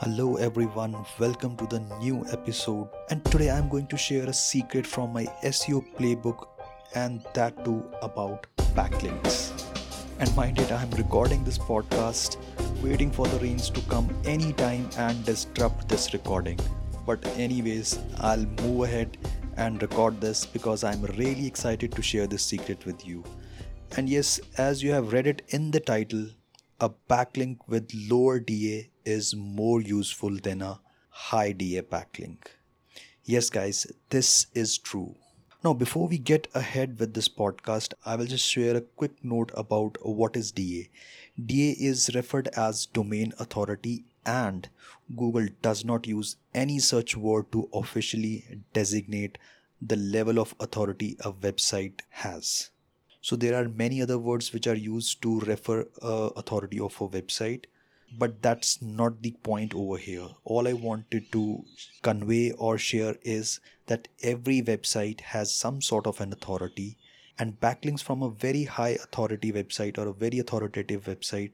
Hello everyone, welcome to the new episode. And today I'm going to share a secret from my SEO playbook and that too about backlinks. And mind it, I'm recording this podcast, waiting for the rains to come anytime and disrupt this recording. But, anyways, I'll move ahead and record this because I'm really excited to share this secret with you. And yes, as you have read it in the title, a backlink with lower DA is more useful than a high DA backlink. Yes, guys, this is true. Now, before we get ahead with this podcast, I will just share a quick note about what is DA. DA is referred as domain authority, and Google does not use any such word to officially designate the level of authority a website has. So there are many other words which are used to refer uh, authority of a website, but that's not the point over here. All I wanted to convey or share is that every website has some sort of an authority, and backlinks from a very high authority website or a very authoritative website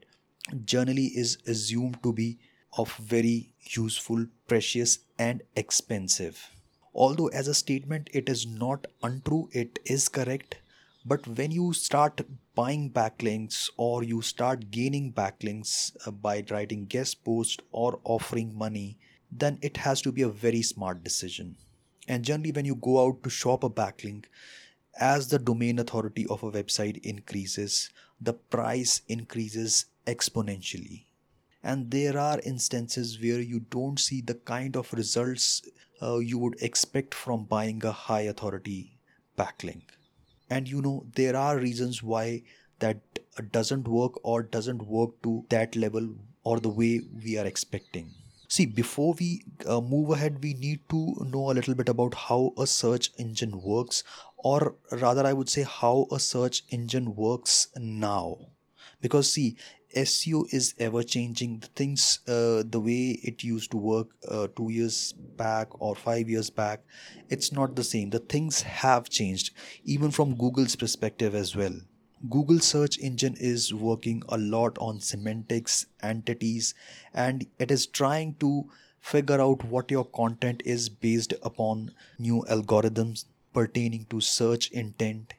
generally is assumed to be of very useful, precious, and expensive. Although, as a statement, it is not untrue, it is correct but when you start buying backlinks or you start gaining backlinks uh, by writing guest posts or offering money, then it has to be a very smart decision. And generally, when you go out to shop a backlink, as the domain authority of a website increases, the price increases exponentially. And there are instances where you don't see the kind of results uh, you would expect from buying a high authority backlink and you know there are reasons why that doesn't work or doesn't work to that level or the way we are expecting. See before we uh, move ahead we need to know a little bit about how a search engine works or rather i would say how a search engine works now. Because see SEO is ever changing. The things, uh, the way it used to work uh, two years back or five years back, it's not the same. The things have changed, even from Google's perspective as well. Google search engine is working a lot on semantics, entities, and it is trying to figure out what your content is based upon new algorithms pertaining to search intent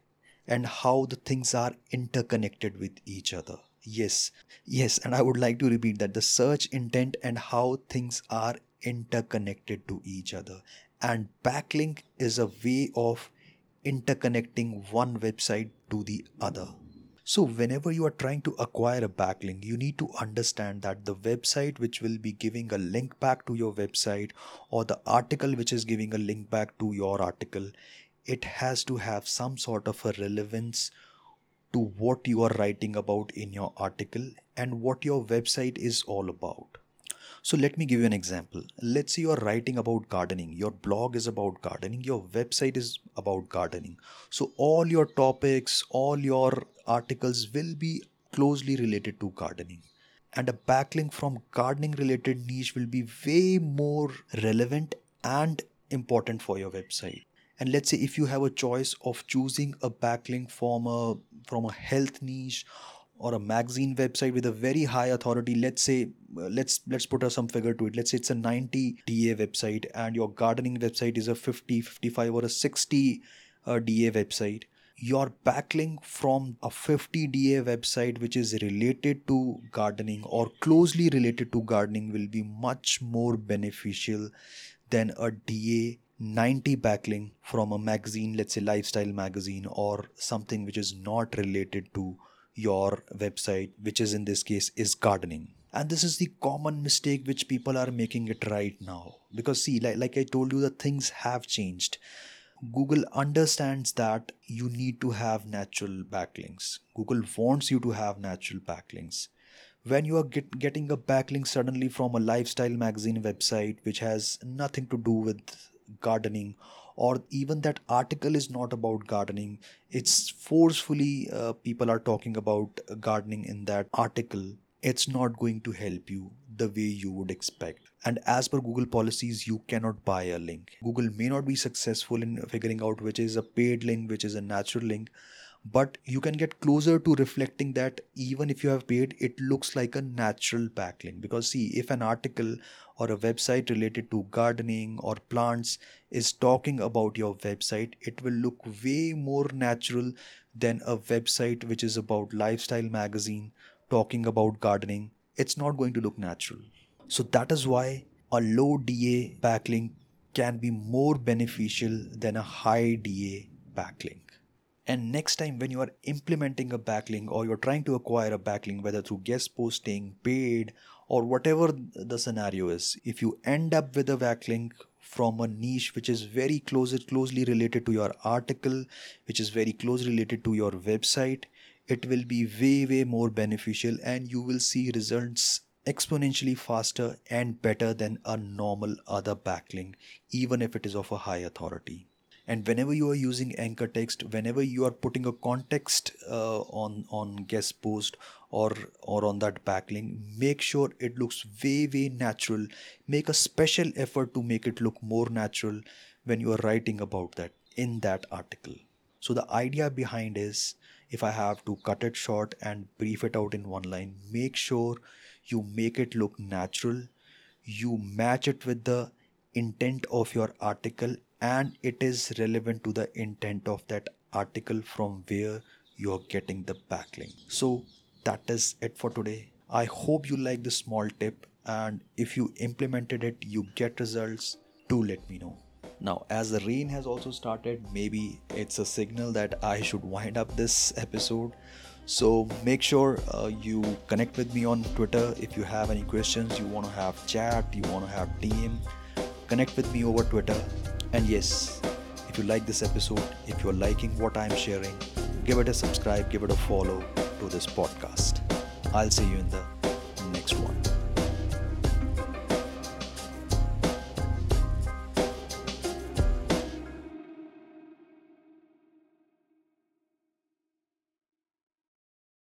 and how the things are interconnected with each other. Yes, yes, and I would like to repeat that the search intent and how things are interconnected to each other. And backlink is a way of interconnecting one website to the other. So, whenever you are trying to acquire a backlink, you need to understand that the website which will be giving a link back to your website or the article which is giving a link back to your article, it has to have some sort of a relevance to what you are writing about in your article and what your website is all about. So, let me give you an example. Let's say you're writing about gardening, your blog is about gardening, your website is about gardening. So, all your topics, all your articles will be closely related to gardening. And a backlink from gardening related niche will be way more relevant and important for your website and let's say if you have a choice of choosing a backlink from a from a health niche or a magazine website with a very high authority let's say uh, let's let's put a some figure to it. Let's say it's a 90 da website and your gardening website is a 50 55 or a 60 uh, da website. Your backlink from a 50 da website which is related to gardening or closely related to gardening will be much more beneficial than a da 90 backlink from a magazine, let's say lifestyle magazine, or something which is not related to your website, which is in this case is gardening. And this is the common mistake which people are making it right now. Because see, like, like I told you, the things have changed. Google understands that you need to have natural backlinks. Google wants you to have natural backlinks when you are get, getting a backlink suddenly from a lifestyle magazine website which has nothing to do with gardening or even that article is not about gardening. It's forcefully uh, people are talking about gardening in that article. It's not going to help you the way you would expect. And as per google policies you cannot buy a link. Google may not be successful in figuring out which is a paid link which is a natural link but you can get closer to reflecting that even if you have paid it looks like a natural backlink because see if an article or a website related to gardening or plants is talking about your website it will look way more natural than a website which is about lifestyle magazine talking about gardening. It's not going to look natural. So that is why a low DA backlink can be more beneficial than a high DA backlink. And next time, when you are implementing a backlink or you're trying to acquire a backlink, whether through guest posting, paid, or whatever the scenario is, if you end up with a backlink from a niche which is very close, closely related to your article, which is very closely related to your website, it will be way, way more beneficial and you will see results exponentially faster and better than a normal other backlink, even if it is of a high authority and whenever you are using anchor text whenever you are putting a context uh, on on guest post or or on that backlink make sure it looks way way natural. Make a special effort to make it look more natural when you are writing about that in that article. So the idea behind is if i have to cut it short and brief it out in one line make sure you make it look natural. You match it with the intent of your article and it is relevant to the intent of that article from where you're getting the backlink. So that is it for today. I hope you like this small tip and if you implemented it, you get results, do let me know. Now, as the rain has also started, maybe it's a signal that I should wind up this episode. So make sure uh, you connect with me on Twitter if you have any questions, you want to have chat, you want to have DM, connect with me over Twitter and yes, if you like this episode, if you're liking what I'm sharing, give it a subscribe, give it a follow to this podcast. I'll see you in the next one.